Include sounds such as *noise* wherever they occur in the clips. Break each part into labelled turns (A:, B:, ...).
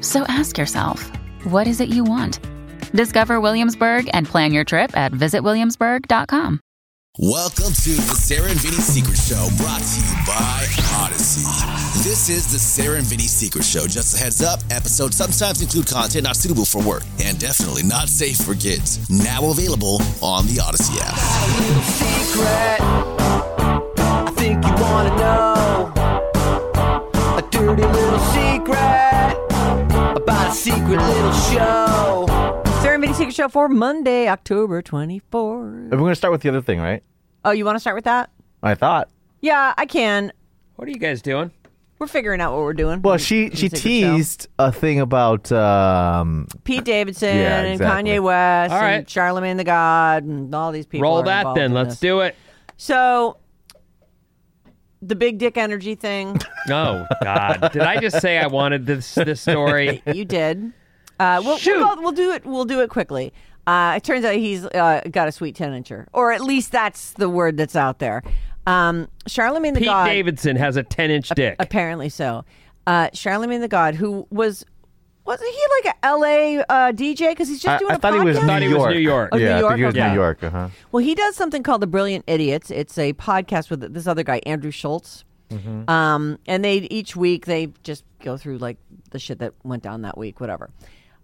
A: So ask yourself, what is it you want? Discover Williamsburg and plan your trip at visitwilliamsburg.com.
B: Welcome to the Sarah and Vinny Secret Show, brought to you by Odyssey. This is the Sarah and Vinny Secret Show. Just a heads up, episodes sometimes include content not suitable for work and definitely not safe for kids. Now available on the Odyssey app.
C: secret. I think you wanna know a dirty little secret about secret little show.
D: Sarah and Secret Show for Monday, October 24th.
E: We're going to start with the other thing, right?
D: Oh, you want to start with that?
E: I thought.
D: Yeah, I can.
F: What are you guys doing?
D: We're figuring out what we're doing.
E: Well, she she
D: the Show.
E: teased a thing about um,
D: Pete Davidson
E: Yeah,
D: and. Kanye West
F: All
D: and. Charlemagne the God and all these people.
F: Roll
D: are
F: that
D: involved
F: then.
D: in
F: Let's
D: this.
F: do it.
D: So, the big dick energy thing, *laughs*
F: Oh God! Did I just say I wanted this this story? *laughs*
D: you did. Uh, we'll,
F: Shoot.
D: we'll, go- we'll do it. We'll do it quickly. Uh, it turns out he's uh, got a sweet ten incher, or at least that's the word that's out there. Um, Charlemagne the
F: Pete
D: God.
F: Davidson has a ten inch dick.
D: Apparently so. Uh, Charlemagne the God, who was wasn't he like a L.A. Uh, DJ? Because he's just
E: I,
D: doing
E: I
D: a
E: thought he was
D: podcast?
E: New
F: Thought he was
E: York.
F: New York.
D: Oh, New
E: yeah, I
D: York?
E: think he was
D: Okay.
E: New York. Uh-huh.
D: Well, he does something called the Brilliant Idiots. It's a podcast with this other guy, Andrew Schulz.
E: Mm-hmm.
D: Um, and they each week they just go through like the shit that went down that week, whatever.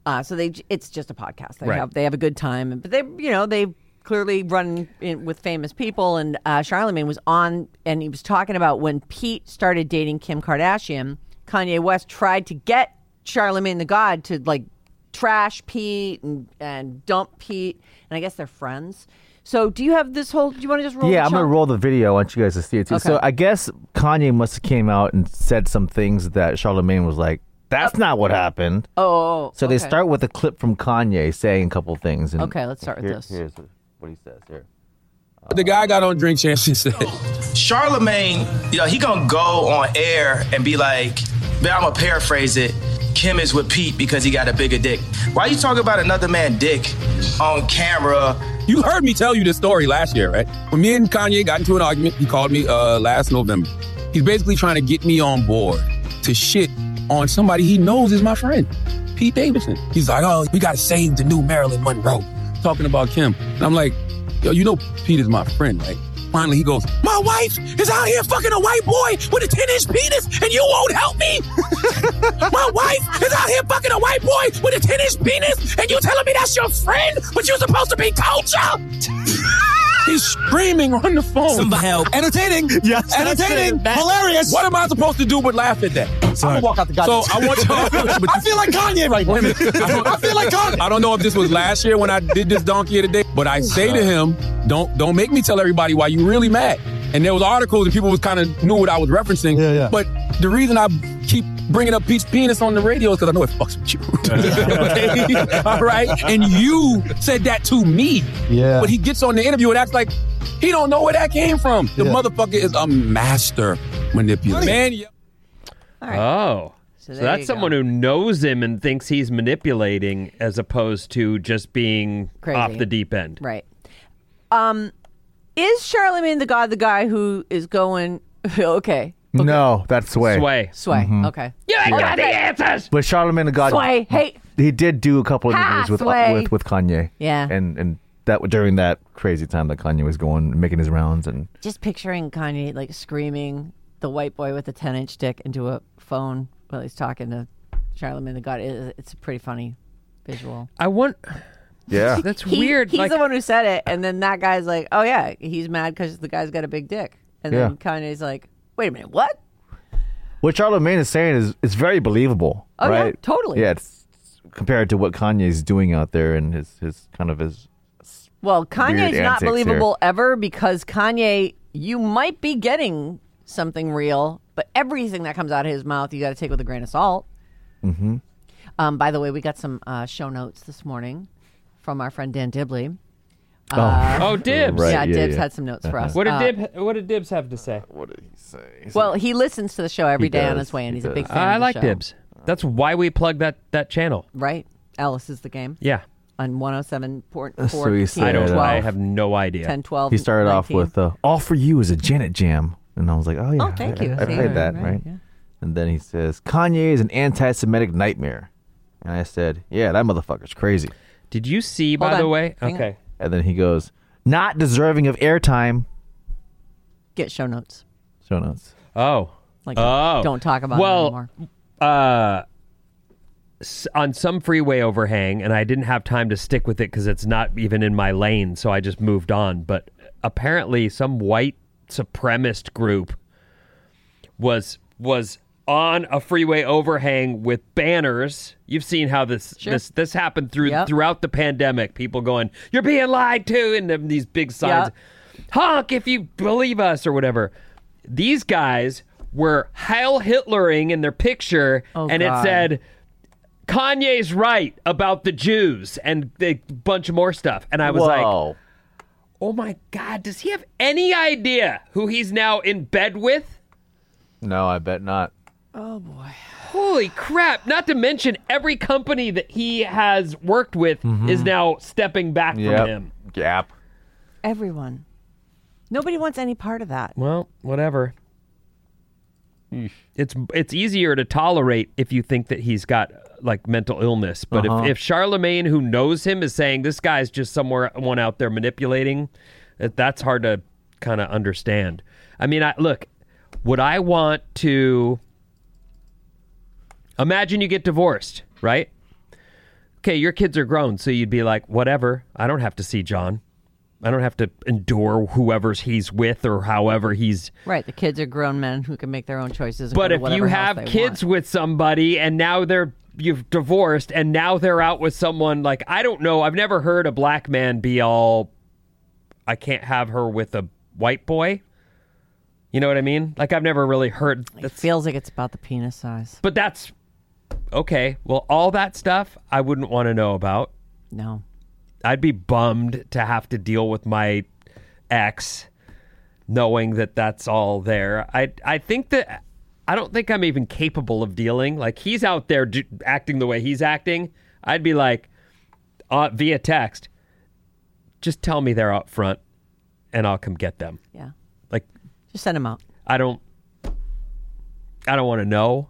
D: Uh, so they it's just a podcast. They
F: Right.
D: have they have a good time, but they you know they clearly run in, with famous people. And uh, Charlemagne was on, and he was talking about when Pete started dating Kim Kardashian. Kanye West tried to get Charlemagne the God to like trash Pete and, and dump Pete, and I guess they're friends. So, do you have this whole? Do you want to just roll?
E: Yeah,
D: the
E: I'm gonna roll the video. I want you guys to see it too. So I guess Kanye must have came out and said some things that Charlemagne was like, "That's oh. not what happened."
D: Oh, oh, oh
E: So they start with a clip from Kanye saying a couple things. And
D: Okay, let's start with
E: here-
D: this.
E: Here's what he says here.
G: The guy got on Drink Champs and said,
H: Charlemagne, you know, he gonna go on air and be like, man, I'm gonna paraphrase it. Kim is with Pete because he got a bigger dick. Why you talking about another man dick on camera?
G: You heard me tell you this story last year, right? When me and Kanye got into an argument, he called me uh, last November. He's basically trying to get me on board to shit on somebody he knows is my friend, Pete Davidson. He's like, oh, we gotta save the new Marilyn Monroe. Talking about Kim. And I'm like, yo, you know Pete is my friend, right? Finally, he goes, My wife is out here fucking a white boy with a 10 inch penis, and you won't help me? *laughs* My wife is out here fucking a white boy with a 10 inch penis, and you telling me that's your friend, but you're supposed to be culture? *laughs* He's screaming on the phone.
B: Some help.
G: Entertaining. *laughs*
E: Yes,
G: Entertaining. Hilarious. What am I supposed to do but laugh at that?
E: I'm gonna walk out the
G: So I want *laughs* you. I feel like Kanye right now. *laughs* I feel like Kanye. I don't know if this was last year when I did this donkey of the day, but I say to him, "Don't don't make me tell everybody why you really mad." And there was articles and people was kind of knew what I was referencing.
E: Yeah, yeah.
G: But the reason I keep bringing up Pete's penis on the radio is because I know it fucks with you. *laughs* okay, all right. And you said that to me.
E: Yeah.
G: But he gets on the interview and acts like he don't know where that came from. The
E: Yeah.
G: motherfucker is a master manipulator. Man, yeah.
F: Oh. So,
D: there
F: that's someone
D: go.
F: who knows him and thinks he's manipulating as opposed to just being
D: Crazy.
F: off the deep end.
D: Right. Um, is Charlemagne the God the guy who is going? *laughs* okay,
E: No, that's Sway.
F: Sway.
D: sway.
E: Mm-hmm.
D: Okay,
F: You ain't got the answers.
E: But Charlemagne the God,
D: sway. Hey,
E: he did do a couple of
D: Ha,
E: interviews with,
D: Sway.
E: with with Kanye.
D: Yeah.
E: and and that during that crazy time that Kanye was going making his rounds and
D: just picturing Kanye like screaming the white boy with a ten inch dick into a phone while he's talking to Charlemagne the God. It, it's a pretty funny visual.
F: I want.
E: Yeah. *laughs*
F: That's
D: He-
F: weird.
D: He's
F: like,
D: the one who said it, and then that guy's like, "Oh yeah, he's mad because the guy's got a big dick." And then
E: Yeah.
D: Kanye's like, "Wait a minute, what?"
E: What Charlemagne is saying is it's very believable,
D: Oh, yeah,
E: right?
D: totally.
E: Yeah, it's compared to what Kanye's doing out there and his his kind of his
D: Well, Kanye's not
E: antics here.
D: believable ever because Kanye, you might be getting something real, but everything that comes out of his mouth, you got to take with a grain of salt. Mm-hmm. Um, by the way, we got some uh, show notes this morning from our friend Dan Dibley.
F: Oh, dibs.
E: Right,
D: yeah,
E: yeah,
D: Dibs
E: yeah.
D: had some notes for us.
F: What did
D: Uh,
F: Dib? What did Dibs have to say?
E: what did he say?
D: Well, he listens to the show every day
E: He
D: day on his way, and
E: he
D: he's a big fan.
F: I
D: of the
F: like
D: show.
F: Dibs. That's why we plug that that channel.
D: Right? Alice is the game
F: Yeah.
D: on 107 port,
E: So he said,
F: I don't.
D: 12,
F: I have no idea.
D: 10, 12,
E: he started off with uh, "All for You" is a Janet Jam, and I was like, "Oh yeah,
D: Oh, thank
E: I,
D: you.
E: I, I
D: See,
E: played that,
D: right,
E: right?"
D: yeah.
E: And then he says, "Kanye is an anti-Semitic nightmare," and I said, "Yeah, that motherfucker's crazy."
F: Did you see?
D: Hold
F: by the way,
D: Hang on.
F: Okay.
E: And then he goes, "Not deserving of airtime."
D: Get show notes.
E: Show notes.
F: Oh.
D: Like,
F: oh.
D: don't talk about it
F: well,
D: anymore.
F: uh, s- on some freeway overhang, and I didn't have time to stick with it because it's not even in my lane, so I just moved on. But apparently, some white supremacist group was was on a freeway overhang with banners. You've seen how this this this happened through
D: Yep.
F: throughout the pandemic. People going, "You're being lied to," and then these big signs, "Honk if you believe us" or whatever. These guys were Heil Hitlering in their picture,
D: Oh,
F: and
D: God.
F: it said. Kanye's right about the Jews and a bunch of more stuff. And I was like, oh my God, does he have any idea who he's now in bed with?
E: "No, I bet not."
F: Holy crap. Not to mention, every company that he has worked with is now stepping back from him.
E: Gap.
D: Everyone. Nobody wants any part of that.
F: Well, whatever. It's it's easier to tolerate if you think that he's got like mental illness. But
E: Uh-huh.
F: if, if Charlemagne, who knows him, is saying this guy's just somewhere one out there manipulating, that- that's hard to kind of understand. I mean, I look, would I want to imagine you get divorced, right? Okay, your kids are grown, so you'd be like, whatever. I don't have to see John. I don't have to endure whoever's he's with or however he's
D: Right. The kids are grown men who can make their own choices.
F: but if you have kids
D: want.
F: with somebody and now they're you've divorced and now they're out with someone like I don't know, I've never heard a black man be all I can't have her with a white boy. You know what I mean? Like I've never really heard
D: it feels like it's about the penis size.
F: but that's okay. Well, all that stuff I wouldn't want to know about.
D: No.
F: I'd be bummed to have to deal with my ex knowing that that's all there. I I think that I don't think I'm even capable of dealing. Like he's out there do, acting the way he's acting. I'd be like uh, via text, just tell me they're out front and I'll come get them.
D: Yeah.
F: Like
D: Just send them out.
F: I don't I don't want to know.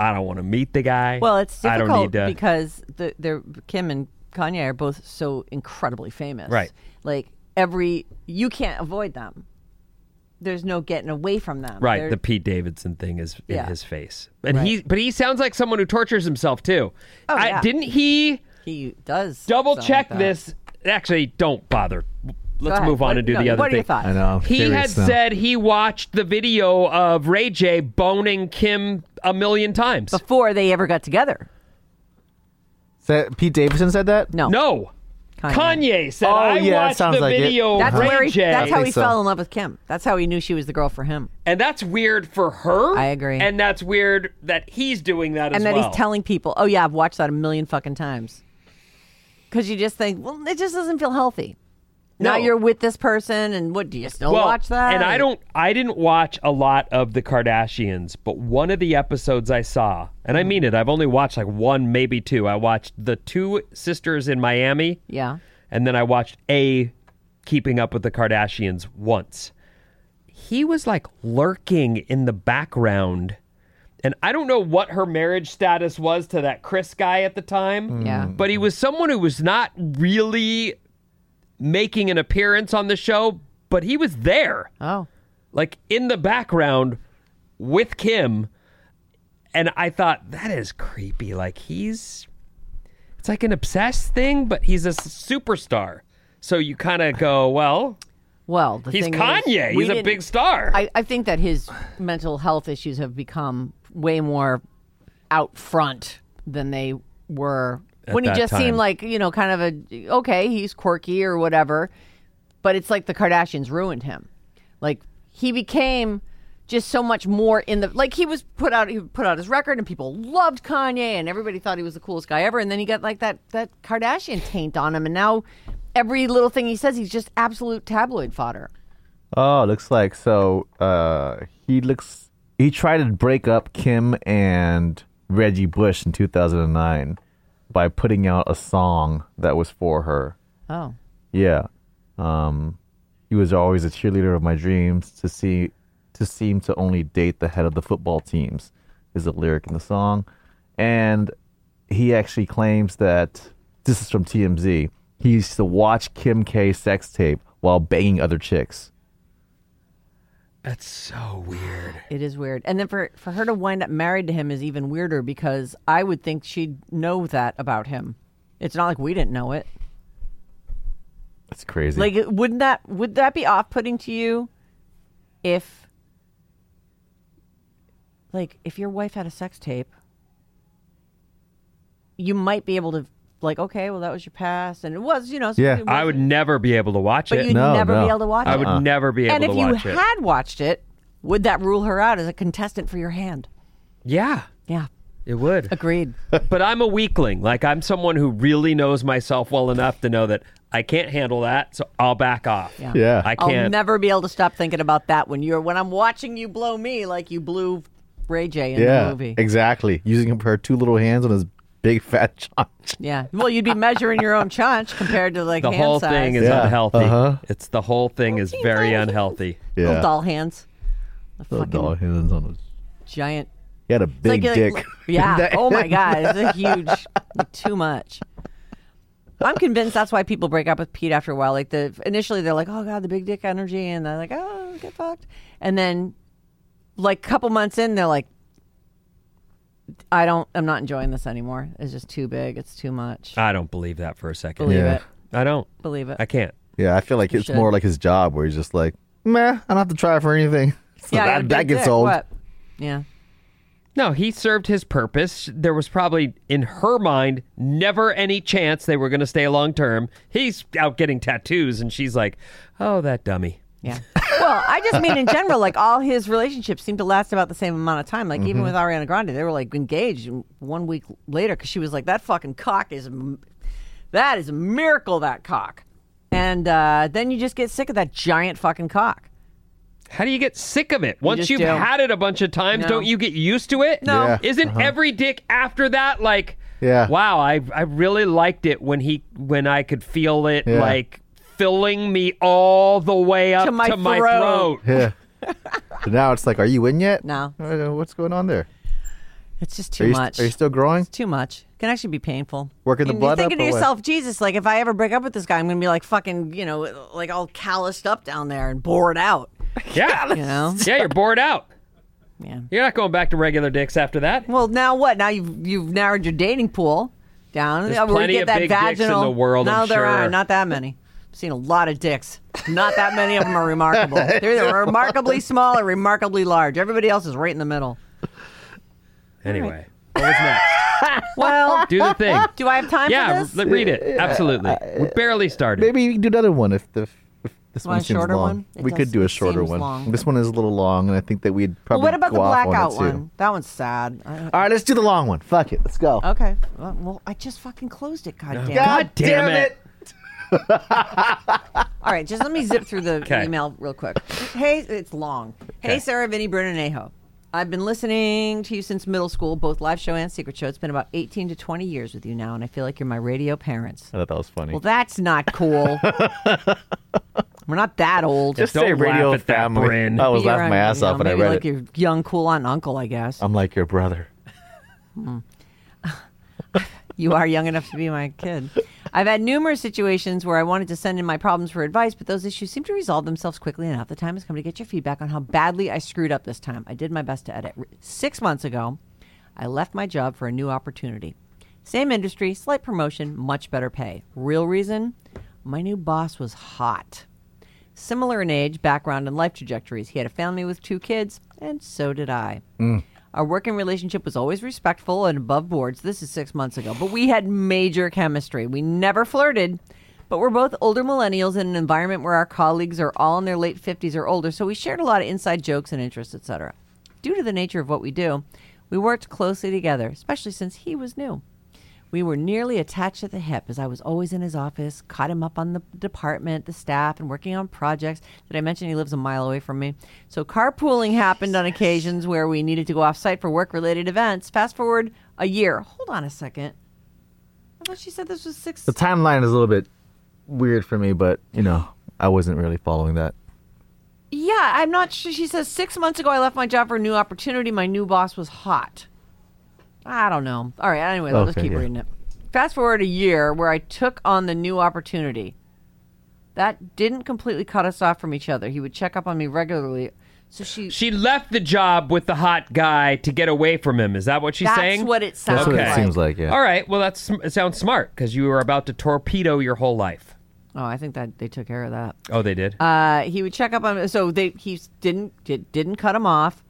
F: I don't want to meet the guy.
D: Well, it's
F: I
D: difficult
F: don't need to
D: because the they're Kim and Kanye are both so incredibly famous.
F: Right.
D: Like every you can't avoid them. There's no getting away from them.
F: Right,
D: They're-
F: the Pete Davidson thing is in
D: Yeah.
F: his face, and
D: Right.
F: he, but he sounds like someone who tortures himself too.
D: Oh,
F: I,
D: yeah.
F: didn't he
D: he does
F: double check
D: like
F: this? Actually, don't bother. Let's
D: ahead.
F: move on
D: What-
F: and do
D: no,
F: the other
D: what are
F: thing.
D: your thoughts?
E: I know. I'm
F: He had
E: now.
F: said he watched the video of Ray J boning Kim a million times.
D: before they ever got together.
E: Said- Pete Davidson said that.
D: No.
F: no,
D: Kanye.
F: Kanye said
E: Oh,
F: I
E: yeah,
F: watched
E: sounds
F: the
E: like it.
F: video
D: That's
F: of
D: where
F: Ray
D: he,
F: J.
D: that's how he
E: so.
D: fell in love with Kim. That's how he knew she was the girl for him.
F: and that's weird for her.
D: I agree.
F: and that's weird that he's doing that as
D: and that
F: well.
D: he's telling people, "Oh yeah, I've watched that a million fucking times." Because you just think, well, it just doesn't feel healthy. Now
F: No.
D: you're with this person, and what do you still
F: well,
D: watch that?
F: And I don't I didn't watch a lot of the Kardashians, but one of the episodes I saw, and I mm-hmm. mean it, I've only watched like one, maybe two. I watched the two sisters in Miami,
D: Yeah.
F: and then I watched a Keeping Up with the Kardashians once. He was like lurking in the background. And I don't know what her marriage status was to that Chris guy at the time. Mm.
D: Yeah.
F: But he was someone who was not really making an appearance on the show, but he was there
D: Oh.
F: like in the background with Kim. And I thought that is creepy. Like he's it's like an obsessed thing, but he's a superstar. So you kind of go, well,
D: Well, the
F: he's
D: thing is,
F: Kanye.
D: we
F: he's a big star.
D: I, I think that his mental health issues have become way more out front than they were when he just
F: time.
D: seemed like you know kind of a okay he's quirky or whatever but it's like the kardashians ruined him like he became just so much more in the like he was put out he put out his record and people loved kanye and everybody thought he was the coolest guy ever and then he got like that that kardashian taint on him and now every little thing he says he's just absolute tabloid fodder
E: Oh, looks like so. Uh, he looks. He tried to break up Kim and Reggie Bush in 2009 by putting out a song that was for her.
D: oh
E: Yeah. Um, he was always a cheerleader of my dreams. To see, to seem to only date the head of the football teams is a lyric in the song, and he actually claims that this is from TMZ. He used to watch Kim K sex tape while banging other chicks.
F: That's so weird. *sighs*
D: It is weird. And then for for her to wind up married to him is even weirder because I would think she'd know that about him. It's not like we didn't know it.
E: That's crazy.
D: Like wouldn't that would that be off-putting to you if like if your wife had a sex tape you might be able to like okay, well that was your past and it was, you know,
E: Yeah.
D: it
F: I would never be able to watch
D: but
F: it.
D: you'd
E: No,
D: never
E: no.
D: be able to watch
F: I
D: it.
F: I would uh-uh. never be able
D: and if
F: to
D: you
F: watch it.
D: And if you had watched it, would that rule her out as a contestant for your hand?
F: yeah,
D: Yeah.
F: it would.
D: Agreed. *laughs*
F: but I'm a weakling. Like I'm someone who really knows myself well enough to know that I can't handle that, so I'll back off.
D: Yeah.
E: yeah.
F: I
D: I'll
F: can't.
D: never be able to stop thinking about that when you're when I'm watching you blow me like you blew Ray J in
E: yeah.
D: the movie.
E: Exactly. Using her two little hands on his big fat *laughs* chunch.
D: Yeah. Well, you'd be measuring your own chunch compared to like
F: the
D: hand
F: whole
D: size.
F: thing is
E: Yeah.
F: unhealthy.
E: Uh-huh.
F: It's the whole thing is very unhealthy.
D: little
E: Yeah.
D: doll hands. The
E: Little
D: fucking
E: doll hands on his.
D: giant.
E: He had a
D: It's
E: big
D: like-
E: dick.
D: like- yeah. *laughs* oh my god, it's a *laughs* huge, like, too much. I'm convinced that's why people break up with Pete after a while. Like the initially they're like, "Oh god, the big dick energy," and they're like, "Oh, get fucked," and then like a couple months in, they're like, "I don't, I'm not enjoying this anymore. It's just too big. It's too much."
F: I don't believe that for a second.
D: Believe
E: Yeah.
D: it.
F: I don't.
D: Believe it.
F: I can't.
E: Yeah, I feel like it's
D: should.
E: more like his job where he's just like, meh, I don't have to try for anything. *laughs* So
D: yeah, I got a
E: that, that
D: big
E: gets
D: dick.
E: old.
D: What? Yeah.
F: No, he served his purpose. There was probably, in her mind, never any chance they were going to stay long term. He's out getting tattoos, and she's like, oh, that dummy.
D: Yeah. *laughs* well, I just mean in general, like all his relationships seem to last about the same amount of time. Like
E: Mm-hmm.
D: even with Ariana Grande, they were like engaged one week later because she was like, "That fucking cock is, that is a miracle. That cock." And uh, then you just get sick of that giant fucking cock.
F: How do you get sick of it? Once
D: just
F: you've
D: do.
F: had it a bunch of times,
D: No.
F: don't you get used to it?
D: No.
E: Yeah.
F: Isn't every dick after that like,
E: Yeah.
F: wow, I I really liked it when he when I could feel it
E: Yeah.
F: like filling me all the way up
D: To my
F: my
D: throat.
F: throat.
E: Yeah. *laughs* so now it's like, are you in yet?
D: No.
E: Uh, What's going on there?
D: It's just
E: Are
D: too
E: you,
D: much.
E: are you still growing?
D: It's too much. It can actually be painful.
E: Working the
D: And
E: blood
D: You're
E: up
D: thinking to
E: or what?
D: yourself, Jesus, like if I ever break up with this guy, I'm gonna be like fucking, you know, like all calloused up down there and bored out. *laughs*
F: Yeah.
D: You know? *laughs*
F: yeah, you're bored out.
D: Yeah.
F: You're not going back to regular dicks after that.
D: Well, now what? Now you've you've narrowed your dating pool down.
F: There's
D: Yeah,
F: plenty
D: get
F: of
D: that
F: big dicks in
D: vaginal.
F: the world,
D: No,
F: I'm
D: there
F: sure.
D: are not that many. I've seen a lot of dicks. Not that many of them are remarkable. *laughs* They're either remarkably small or remarkably large. Everybody else is right in the middle.
F: Anyway, what was next? *laughs*
D: Well,
F: Do the thing.
D: do I have time for
F: Yeah,
D: this?
F: l- read it. Absolutely. We barely uh, started.
E: Maybe you can do another one if the this
D: Want
E: one
D: a
E: seems
D: shorter
E: long.
D: one?
E: We
D: does-
E: could do a shorter one.
D: long.
E: This one is a little long, and I think that we'd
D: Well,
E: probably
D: what about
E: go
D: the
E: off
D: blackout
E: on it too.
D: one? That one's sad. I-
E: All right, let's do the long one. Fuck it, let's go.
D: Okay. Well, well, I just fucking closed it. God damn. it.
F: God damn it. *laughs*
D: All right, just let me zip through the
F: Okay.
D: email real quick. Hey, it's long. Hey,
F: Okay.
D: Sarah, Vinny, Bruno, and Aho. I've been listening to you since middle school, both live show and secret show. It's been about 18 to 20 years with you now, and I feel like you're my radio parents.
E: I thought that was funny.
D: Well, that's not cool. *laughs* We're not that old.
E: Just
F: Don't
E: say radio
F: laugh at that,
E: family.
F: Bryn.
E: I was
D: Be
E: laughing
D: around,
E: my ass
D: you know,
E: off when I
D: maybe
E: read
D: like
E: it.
D: your young, cool aunt and uncle, I guess.
E: I'm like your brother. *laughs*
D: You are young enough to be my kid. I've had numerous situations where I wanted to send in my problems for advice, but those issues seem to resolve themselves quickly enough. The time has come to get your feedback on how badly I screwed up this time. I did my best to edit. Six months ago, I left my job for a new opportunity. Same industry, slight promotion, much better pay. Real reason? My new boss was hot. Similar in age, background, and life trajectories. He had a family with two kids, and so did I. Mm. Our working relationship was always respectful and above boards. This is six months ago, but we had major chemistry. We never flirted, but we're both older millennials in an environment where our colleagues are all in their late 50s or older, so we shared a lot of inside jokes and interests, etc. Due to the nature of what we do, we worked closely together, especially since he was new. We were nearly attached at the hip as I was always in his office, caught him up on the department, the staff, and working on projects. Did I mention he lives a mile away from me? So carpooling happened on occasions where we needed to go off site for work related events. Fast forward a year. Hold on a second. I thought she said this was six.
E: The timeline is a little bit weird for me, but you know, I wasn't really following that.
D: Yeah, I'm not sure. She says six months ago I left my job for a new opportunity. My new boss was hot. I don't know. All right. Anyway, let's
E: Okay,
D: keep
E: yeah.
D: reading it. Fast forward a year where I took on the new opportunity. That didn't completely cut us off from each other. He would check up on me regularly. So she.
F: She left the job with the hot guy to get away from him. Is that what she's
D: that's
F: saying?
D: what it sounds
E: That's what
D: like.
E: it seems like. Yeah.
F: All right. Well, that's it sounds smart because you were about to torpedo your whole life.
D: Oh, I think that they took care of that.
F: Oh, they did.
D: Uh, he would check up on so they he didn't did, didn't cut him off.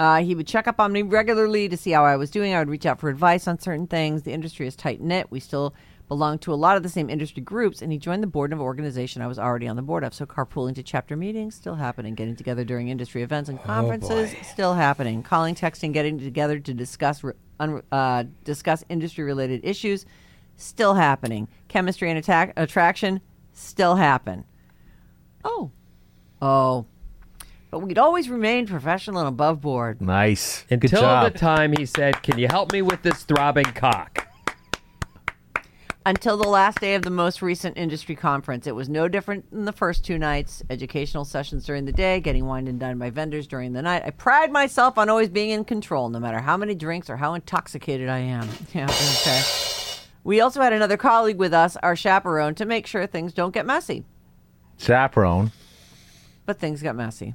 D: Uh, he would check up on me regularly to see how I was doing. I would reach out for advice on certain things. The industry is tight knit. We still belong to a lot of the same industry groups, and he joined the board of an organization I was already on the board of. So carpooling to chapter meetings still happening. Getting together during industry events and conferences still happening. Calling, texting, getting together to discuss re- un- uh, discuss industry related issues still happening. Chemistry and attack- attraction still happen. Oh. Oh. But we'd always remain professional and above board.
E: Nice. Good
F: Until
E: job.
F: the time he said, "Can you help me with this throbbing cock?"
D: Until the last day of the most recent industry conference. It was no different than the first two nights. Educational sessions during the day, getting wined and dined by vendors during the night. I pride myself on always being in control, no matter how many drinks or how intoxicated I am. *laughs* Yeah, okay. We also had another colleague with us, our chaperone, to make sure things don't get messy.
E: Chaperone.
D: but things got messy.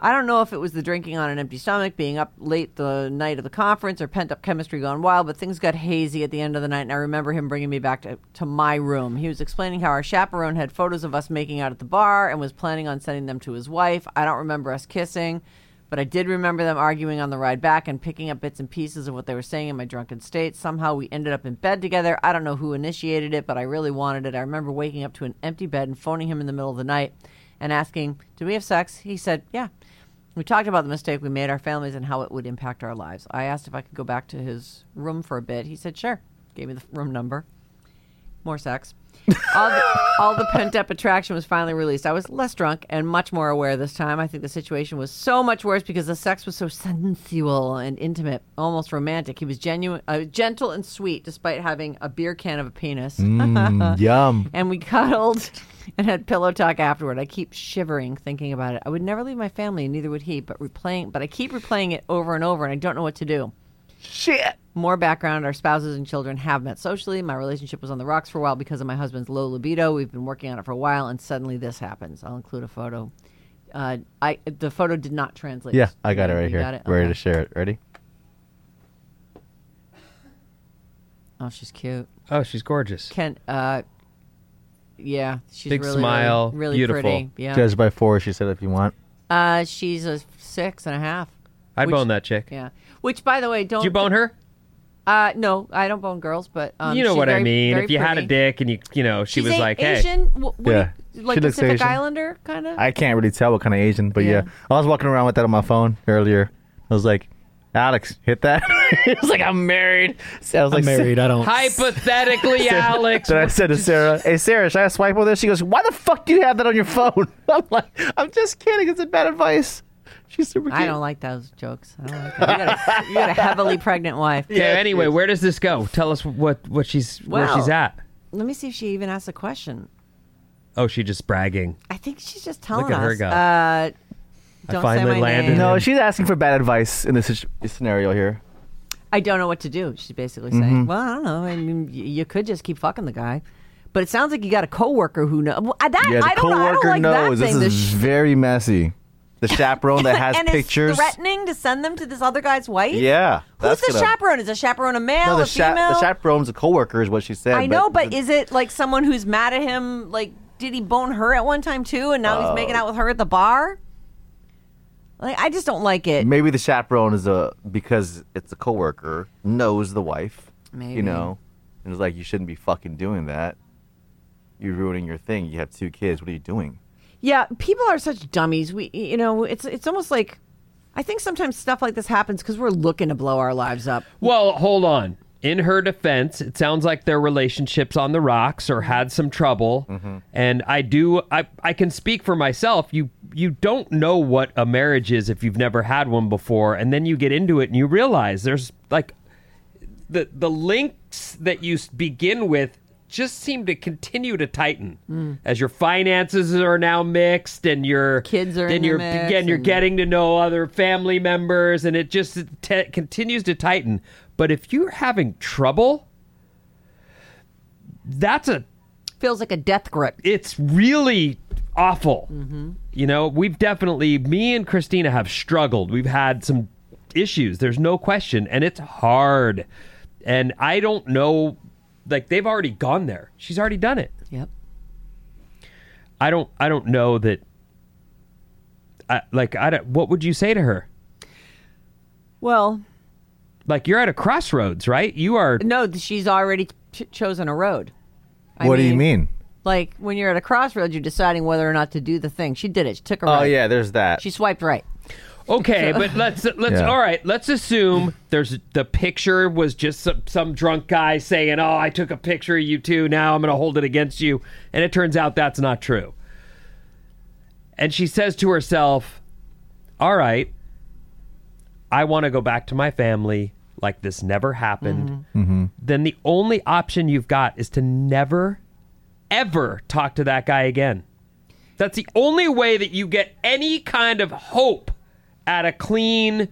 D: I don't know if it was the drinking on an empty stomach, being up late the night of the conference, or pent up chemistry gone wild, but things got hazy at the end of the night, and I remember him bringing me back to, to my room. He was explaining how our chaperone had photos of us making out at the bar and was planning on sending them to his wife. I don't remember us kissing, but I did remember them arguing on the ride back and picking up bits and pieces of what they were saying in my drunken state. Somehow we ended up in bed together. I don't know who initiated it, but I really wanted it. I remember waking up to an empty bed and phoning him in the middle of the night and asking, "Do we have sex? He said, Yeah. We talked about the mistake we made, our families, and how it would impact our lives. I asked if I could go back to his room for a bit. He said, Sure. Gave me the room number. More sex. All the, all the pent up attraction was finally released. I was less drunk and much more aware this time. I think the situation was so much worse because the sex was so sensual and intimate, almost romantic. He was genuine, uh, gentle and sweet, despite having a beer can of a penis.
E: Mm, *laughs* yum.
D: and we cuddled and had pillow talk afterward. I keep shivering thinking about it. I would never leave my family, and neither would he. But replaying, but I keep replaying it over and over, and I don't know what to do.
E: Shit.
D: More background: Our spouses and children have met socially. My relationship was on the rocks for a while because of my husband's low libido. We've been working on it for a while, and suddenly this happens. I'll include a photo. Uh, I the photo did not translate.
E: Yeah, I got it right
D: You
E: here.
D: got it?
E: Ready
D: Okay.
E: to share it. Ready?
D: Oh, she's cute.
F: Oh, she's gorgeous.
D: Ken. Uh, yeah, she's a
F: Big
D: really,
F: smile,
D: really, really
F: beautiful.
D: pretty. Yeah.
E: Judge by four, she said, if you want.
D: Uh, she's a six and a half.
F: I
D: Which-
F: boned that chick.
D: Yeah. Which, by the way, don't
F: Did you bone her?
D: Uh, no, I don't bone girls, but um,
F: you know
D: she's
F: what I mean. If you had a dick and you, you know, she
D: She's
F: was
D: a-
F: like, "Hey,
D: Asian, w-
E: Yeah.
D: you- like
E: She looks
D: Pacific
E: Asian.
D: Islander, kind of.
E: I can't really tell what kind of Asian, but yeah.
D: Yeah.
E: I was walking around with that on my phone earlier. I was like, Alex, hit that. *laughs* it was like, I'm married. So I was
I: I'm
E: like,
I: married. I don't.
F: hypothetically, *laughs* Alex."
E: Then I said to Sarah, "Hey Sarah, should I swipe over there?" She goes, "Why the fuck do you have that on your phone?" *laughs* I'm like, "I'm just kidding. It's a bad advice." *laughs* She's super cute.
D: I don't like those jokes. I don't like that. You, got a, you got a heavily pregnant wife.
F: yeah. Anyway, where does this go? Tell us what what she's where
D: Well-
F: she's at.
D: Let me see if she even asked a question.
F: Oh, she just bragging.
D: I think she's just telling
F: at her
D: us.
F: go.
D: Uh, don't
F: finally
D: say my
F: landed
D: name.
E: No, she's asking for bad advice in this situ- scenario here.
D: I don't know what to do. She's basically
E: Mm-hmm.
D: saying, "Well, I don't know. I mean, y- you could just keep fucking the guy." But it sounds like you got a coworker who knows. That
E: Yeah, the
D: I don't. I don't
E: coworker
D: like
E: knows
D: that
E: this
D: thing. The
E: is
D: sh-
E: very messy. The *laughs* chaperone that has
D: and
E: pictures.
D: is threatening to send them to this other guy's wife.
E: Yeah,
D: Who's the
E: gonna-
D: chaperone? Is a chaperone a male?
E: No, the,
D: a
E: cha-
D: female?
E: the chaperone's a coworker, is what she said.
D: I know, but
E: the-
D: is it like someone who's mad at him? Like, did he bone her at one time too, and now he's uh, making out with her at the bar? Like, I just don't like it.
E: maybe the chaperone is a because it's a coworker knows the wife.
D: Maybe.
E: you know, and it's like you shouldn't be fucking doing that. You're ruining your thing. You have two kids. What are you doing?
D: Yeah, people are such dummies. We, you know, it's it's almost like I think sometimes stuff like this happens because we're looking to blow our lives up.
F: Well, hold on. In her defense, it sounds like their relationships on the rocks or had some trouble. Mm-hmm. And I do I I can speak for myself. You you don't know what a marriage is if you've never had one before and then you get into it and you realize there's like the the links that you begin with just seem to continue to tighten as your finances are now mixed and your
D: Kids are
F: then
D: in
F: you're
D: mix
F: again you're
D: and-
F: getting to know other family members and it just te- continues to tighten but if you're having trouble that's a
D: Feels like a death grip.
F: it's really awful. Mm-hmm. You know, we've definitely, me and Christina have struggled. We've had some issues. There's no question. And it's hard. And I don't know, like, they've already gone there. She's already done it.
D: Yep.
F: I don't, I don't know that, I, like, I don't, what would you say to her?
D: Well,
F: Like, you're at a crossroads, right? You are,
D: no, she's already ch- chosen a road. I
E: what do you mean?
D: Like when you're at a crossroads, you're deciding whether or not to do the thing. She did it. She took a
E: Oh yeah, there's that.
D: She swiped right.
F: Okay, but let's let's
E: Yeah.
F: all right. Let's assume there's the picture was just some, some drunk guy saying, "Oh, I took a picture of you too. Now I'm going to hold it against you," and it turns out that's not true. And she says to herself, "All right, I want to go back to my family like this never happened." Mm-hmm. Mm-hmm. Then the only option you've got is to never, ever talk to that guy again. That's the only way that you get any kind of hope at a clean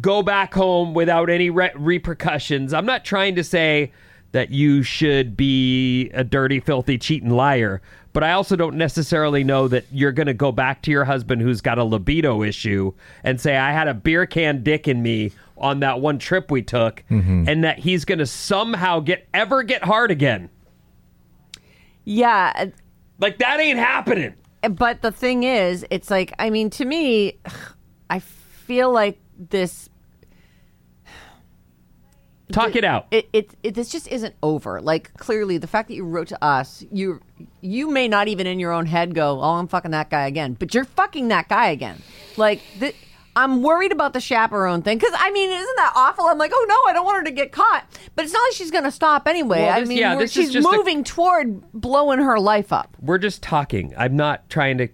F: go back home without any re- repercussions. I'm not trying to say that you should be a dirty, filthy, cheating liar, but I also don't necessarily know that you're going to go back to your husband who's got a libido issue and say, I had a beer can dick in me on that one trip we took, mm-hmm. and that he's going to somehow get ever get hard again.
D: Yeah,
F: Like, that ain't happening.
D: but the thing is, it's like I mean, to me, I feel like this.
F: Talk it out.
D: It, it, it this just isn't over. Like clearly, the fact that you wrote to us, you you may not even in your own head go, "Oh, I'm fucking that guy again," but you're fucking that guy again. Like the, I'm worried about the chaperone thing because I mean, isn't that awful? I'm like, oh no, I don't want her to get caught. But it's not like she's going to stop anyway.
F: Well,
D: I mean,
F: yeah,
D: she's
F: just a-
D: moving toward blowing her life up.
F: we're just talking. I'm not trying to.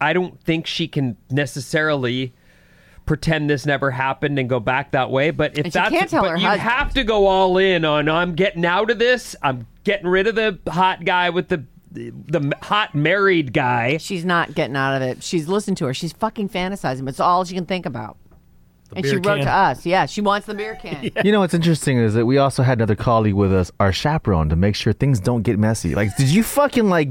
F: I don't think she can necessarily pretend this never happened and go back that way. But if
D: And
F: that's,
D: can't tell
F: but
D: her
F: you
D: husband.
F: have to go all in on. I'm getting out of this. I'm getting rid of the hot guy with the the hot married guy.
D: She's not getting out of it. She's listened to her. She's fucking fantasizing. But it's all she can think about. and she
I: beer
D: wrote
I: can.
D: to us. Yeah, she wants the beer can. *laughs*
E: You know what's interesting is that we also had another colleague with us, our chaperone, to make sure things don't get messy. Like, did you fucking like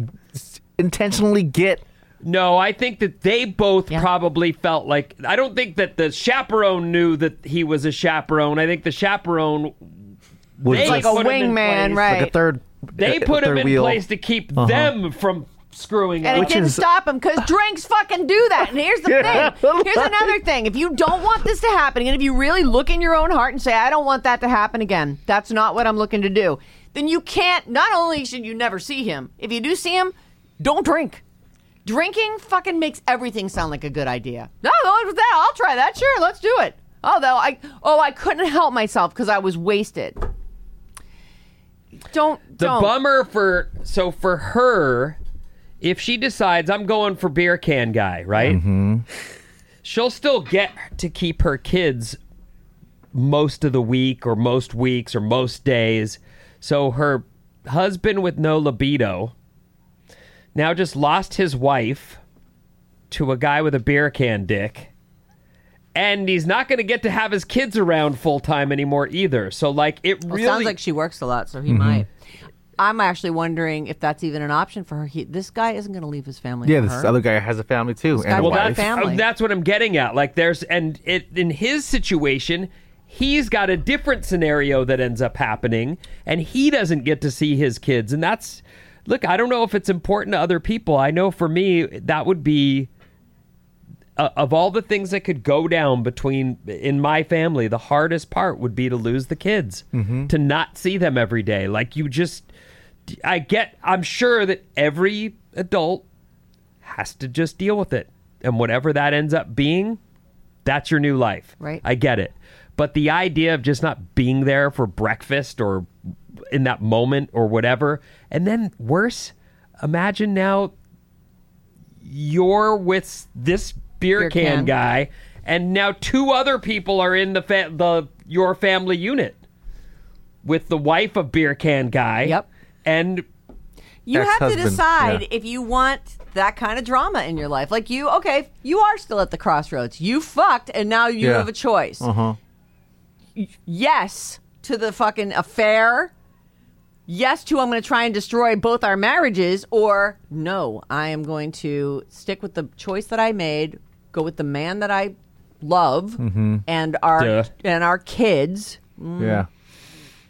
E: intentionally get?
F: No, I think that they both
D: Yeah.
F: probably felt like. I don't think that the chaperone knew that he was a chaperone. I think the chaperone
E: Was
D: like a
F: put him in
D: wingman, right?
E: like a third.
F: They
E: a
F: put him
E: third
F: in
E: wheel.
F: place to keep
E: Uh-huh.
F: them from screwing
D: And
F: up.
D: it didn't
E: is-
D: stop him because drinks fucking do that. And here's the
E: Yeah.
D: thing. Here's another thing. If you don't want this to happen, and if you really look in your own heart and say, I don't want that to happen again, that's not what I'm looking to do, then you can't, not only should you never see him, if you do see him, don't drink. Drinking fucking makes everything sound like a good idea. No, what was that? I'll try that. Sure, let's do it. Oh, though I oh I couldn't help myself because I was wasted. Don't
F: the
D: don't.
F: bummer for so for her, if she decides I'm going for beer can guy, right?
E: Mm-hmm.
F: She'll still get to keep her kids most of the week or most weeks or most days. So her husband with no libido now just lost his wife to a guy with a beer can dick. And he's not going to get to have his kids around full time anymore either. So, like, it
D: Well,
F: really
D: sounds like she works a lot, so he mm-hmm. might. I'm actually wondering if that's even an option for her. He, this guy isn't going to leave his family.
E: Yeah,
D: for
E: this
D: her.
E: other guy has a family too,
D: guy
E: and a
D: Well,
F: well,
D: got a
E: wife.
F: that's,
D: family.
F: oh, that's what I'm getting at. Like, there's and it in his situation, he's got a different scenario that ends up happening, and he doesn't get to see his kids, and that's look. I don't know if it's important to other people. I know for me, that would be. Uh, of all the things that could go down between in my family, the hardest part would be to lose the kids, to not see them every day. Like you just, I get. I'm sure that every adult has to just deal with it. And whatever that ends up being, that's your new life.
D: Right.
F: I get it. But the idea of just not being there for breakfast or in that moment or whatever, and then worse, imagine now you're with this beer,
D: Beer
F: can,
D: can.
F: guy, and now two other people are in the fa- the your family unit with the wife of beer can guy.
D: Yep.
F: And
D: You have to decide
E: yeah.
D: if you want that kind of drama in your life. Like you, okay, you are still at the crossroads. You fucked, and now you
E: Yeah.
D: have a choice.
E: Uh-huh.
D: Yes to the fucking affair. Yes to I'm going to try and destroy both our marriages, or no, I am going to stick with the choice that I made, go with the man that I love,
E: Mm-hmm.
D: and our
F: Duh.
D: and our kids.
E: Yeah.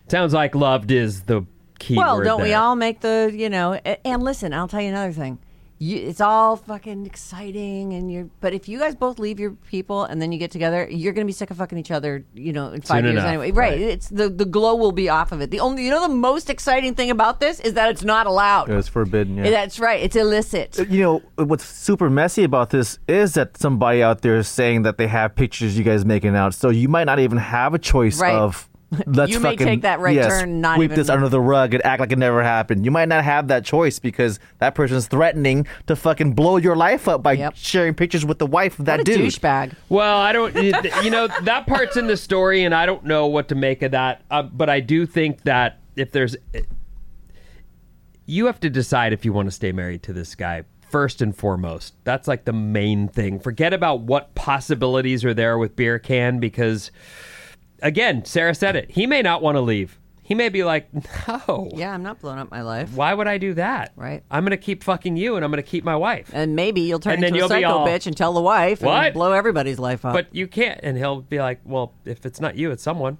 F: sounds like loved is the key
D: Well, don't we all make the you know? And listen, I'll tell you another thing. You, it's all fucking exciting, and you're. But if you guys both leave your people and then you get together, you're gonna be sick of fucking each other. You know, in five
F: Soon
D: years
F: enough,
D: anyway. Right?
F: right.
D: It's the the glow will be off of it. The only you know the most exciting thing about this is that it's not allowed.
E: it's forbidden. Yeah.
D: That's right. It's illicit.
E: Uh, you know what's super messy about this is that somebody out there is saying that they have pictures you guys making out so you might not even have a choice
D: Right.
E: of *laughs* let's
D: You may
E: fucking
D: take that right
E: yes,
D: turn, not
E: sweep
D: even-
E: this under the rug and act like it never happened you might not have that choice because that person's threatening to fucking blow your life up by
D: Yep.
E: sharing pictures with the wife of that
D: what a
E: dude
D: douchebag.
F: Well, I don't, you know, that part's in the story, and I don't know what to make of that. Uh, but I do think that if there's, you have to decide if you want to stay married to this guy first and foremost. That's like the main thing. Forget about what possibilities are there with beer can because, again, Sarah said it. He may not want to leave. He may be like, no.
D: Yeah, I'm not blowing up my life.
F: Why would I do that?
D: Right.
F: I'm going to keep fucking you, and I'm going to keep my wife.
D: And maybe you'll turn
F: And then
D: into a
F: you'll be
D: psycho
F: all,
D: bitch and tell the wife
F: "What?"
D: and blow everybody's life up.
F: But you can't, and he'll be like, "Well, if it's not you, it's someone."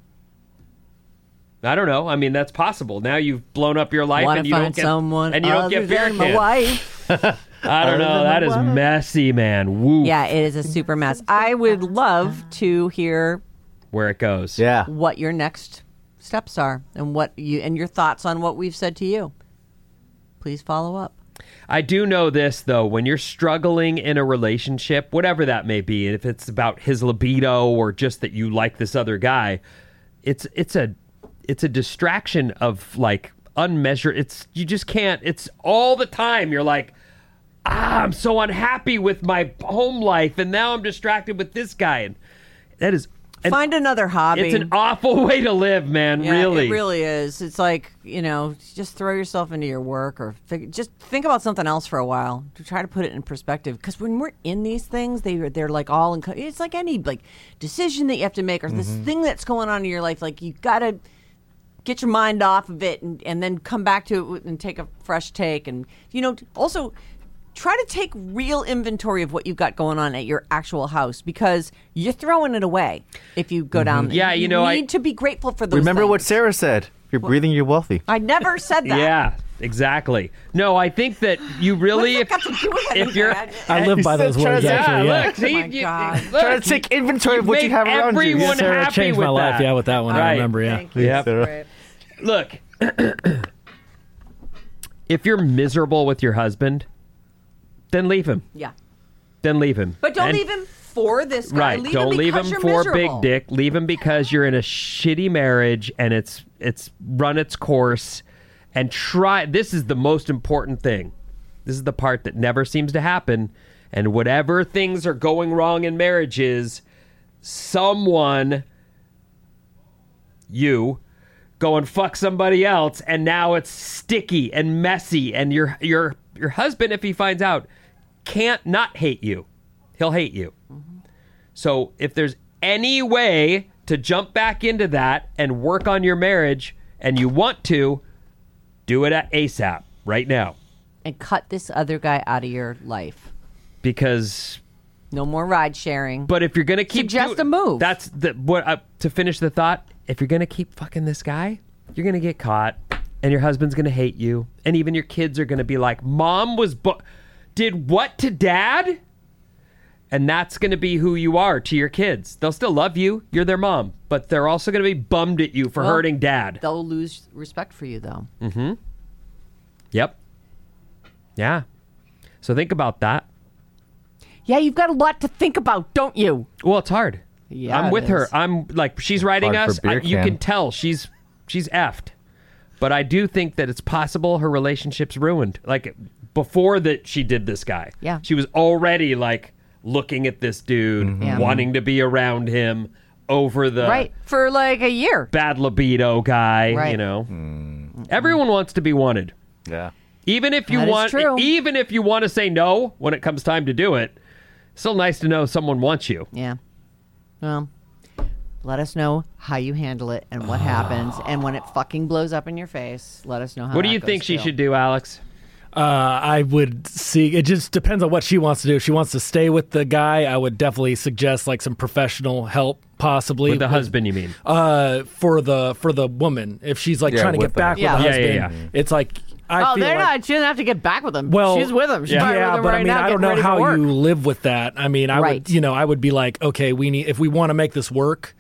F: I don't know. I mean, that's possible. Now you've blown up your life,
D: want
F: and
D: to
F: you
D: find
F: don't get
D: someone
F: and you don't
D: other
F: get beer
D: than my wife. *laughs*
F: I don't know. That is messy, man. Woo.
D: Yeah, it is a super mess. I would love to hear
F: Where it goes.
E: yeah
D: what your next steps are and what you and your thoughts on what we've said to you. Please follow up.
F: I do know this though. When you're struggling in a relationship, whatever that may be, if it's about his libido or just that you like this other guy, it's it's a it's a distraction of like unmeasured. It's you just can't. It's all the time. You're like, ah, I'm so unhappy with my home life, and now I'm distracted with this guy, and that is. And
D: Find another hobby.
F: it's an awful *laughs* way to live, man.
D: Yeah,
F: really.
D: it really is. It's like you know, just throw yourself into your work, or fig- just think about something else for a while to try to put it in perspective. Because when we're in these things, they they're like all in. It's like any like decision that you have to make, or this
F: Mm-hmm.
D: thing that's going on in your life. Like you gotta get your mind off of it, and and then come back to it and take a fresh take, and you know, also. Try to take real inventory of what you've got going on at your actual house because you're throwing it away if you go down.
F: Mm-hmm. Yeah, you know, I-
D: need to be grateful for those.
E: remember what sarah said you're breathing you're wealthy
D: I never said that.
F: Yeah, exactly. No, I think that you really,
D: What's that got to do with
F: if you're,
D: I-
I: I live by those words,
F: yeah,
I: actually. Yeah.
F: look, see,
D: Oh my
F: you-
D: God.
F: look,
E: Try to take inventory of what you have around you.
F: everyone
I: Sarah
F: happy
I: changed
F: with
I: my life.
F: that.
I: Yeah, with that one, I
F: Right.
I: remember. Yeah.
D: Thank.
F: Yep. Look, *clears throat* if you're miserable with your husband, then leave him.
D: Yeah.
F: Then leave him.
D: But don't
F: And-
D: leave him for this guy.
F: Right.
D: Leave
F: don't
D: him
F: leave him for
D: miserable.
F: big dick. Leave him because you're in a shitty marriage and it's it's run its course. And try. This is the most important thing. This is the part that never seems to happen. And whatever things are going wrong in marriages, someone, you, go and fuck somebody else, and now it's sticky and messy. And your your your husband, if he finds out, can't not hate you. He'll hate you. So if there's any way to jump back into that and work on your marriage and you want to, Do it at ASAP right now
D: And cut this other guy out of your life.
F: because.
D: No more ride sharing.
F: But if you're gonna keep
D: Suggest
F: do-
D: a move.
F: that's the what. Uh, to finish the thought, if you're gonna keep fucking this guy, you're gonna get caught, and your husband's gonna hate you, and even your kids are gonna be like, "Mom was bu- did what to dad?" And that's going to be who you are to your kids. They'll still love you. You're their mom, but they're also going to be bummed at you for
D: Well,
F: hurting dad.
D: They'll lose respect for you, though. Mm-hmm.
F: Yep. Yeah. So think about that.
D: Yeah, you've got a lot to think about, don't you?
F: Well, it's hard.
D: Yeah,
F: I'm
D: it
F: with her. I'm like she's writing us. I, you
E: can.
F: can tell she's she's effed. But I do think that it's possible her relationship's ruined. Like before that she did this guy.
D: Yeah.
F: She was already like looking at this dude,
E: Mm-hmm.
D: Yeah.
F: wanting to be around him over the
D: right. For like a year.
F: bad libido guy, you know.
E: Mm.
F: Everyone wants to be wanted.
E: Yeah.
F: Even if you
D: That is
F: want
D: true.
F: even if you want to say no when it comes time to do it, still nice to know someone wants you.
D: Yeah. Well, let us know how you handle it and what happens. *sighs* And when it fucking blows up in your face, let us know how
F: What do
D: that
F: you
D: goes,
F: think she
D: too.
F: should do, Alex?
I: Uh, I would see. It just depends on what she wants to do. If she wants to stay with the guy, I would definitely suggest like some professional help, possibly
F: With the husband, you mean?
I: Uh, for the for the woman, if she's like
E: Yeah,
I: trying to
E: with
I: get
E: the-
I: back
D: Yeah.
I: with the
F: Yeah, yeah,
I: husband,
F: yeah.
I: it's like I
D: Oh,
I: feel
D: they're
I: like,
D: not. She doesn't have to get back with him.
I: Well,
D: she's with him. She's
I: yeah,
D: probably with him
I: but
D: right
I: I mean,
D: now,
I: I don't
D: getting
I: know
D: ready for
I: how
D: work.
I: you live with that. I mean, I
D: Right.
I: would, you know, I would be like, okay, we need if we want to make this work,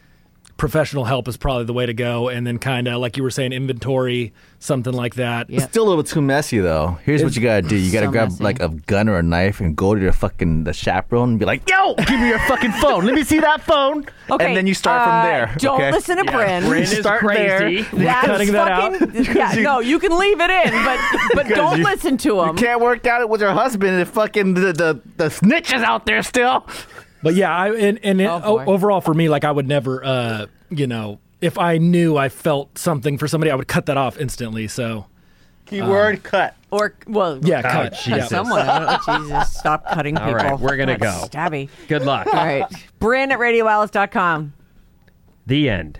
I: professional help is probably the way to go, and then kind of like you were saying, inventory, something like that.
D: Yeah.
E: Still a little too messy though. Here's what you gotta do. You gotta
D: so
E: grab
D: messy.
E: like a gun or a knife and go to your fucking the chaperone and be like, "Yo, give me your fucking phone. Let me see that phone."
D: Okay,
E: and then you start
D: uh,
E: from there.
D: Don't
E: okay?
D: listen to Bryn.
F: Bryn is
E: Start there.
F: crazy.
D: That's
I: cutting that out?
D: fucking, Yeah, *laughs* no, you can leave it in, but *laughs* but don't
E: you-
D: listen to
E: You
D: him.
E: can't work out it with your husband if fucking the the, the snitch is out there still.
I: But yeah, I and, and it,
D: Oh,
I: o- overall for me, like I would never, uh, you know, if I knew I felt something for somebody, I would cut that off instantly. So
E: Keyword cut.
D: Or well,
I: yeah,
F: Oh,
I: cut.
F: Jesus.
D: Someone. I. Jesus, stop cutting people.
F: All right, we're gonna
D: That's
F: go.
D: Stabby.
F: Good luck.
D: All right, Bryn at RadioAlice.com.
F: The end.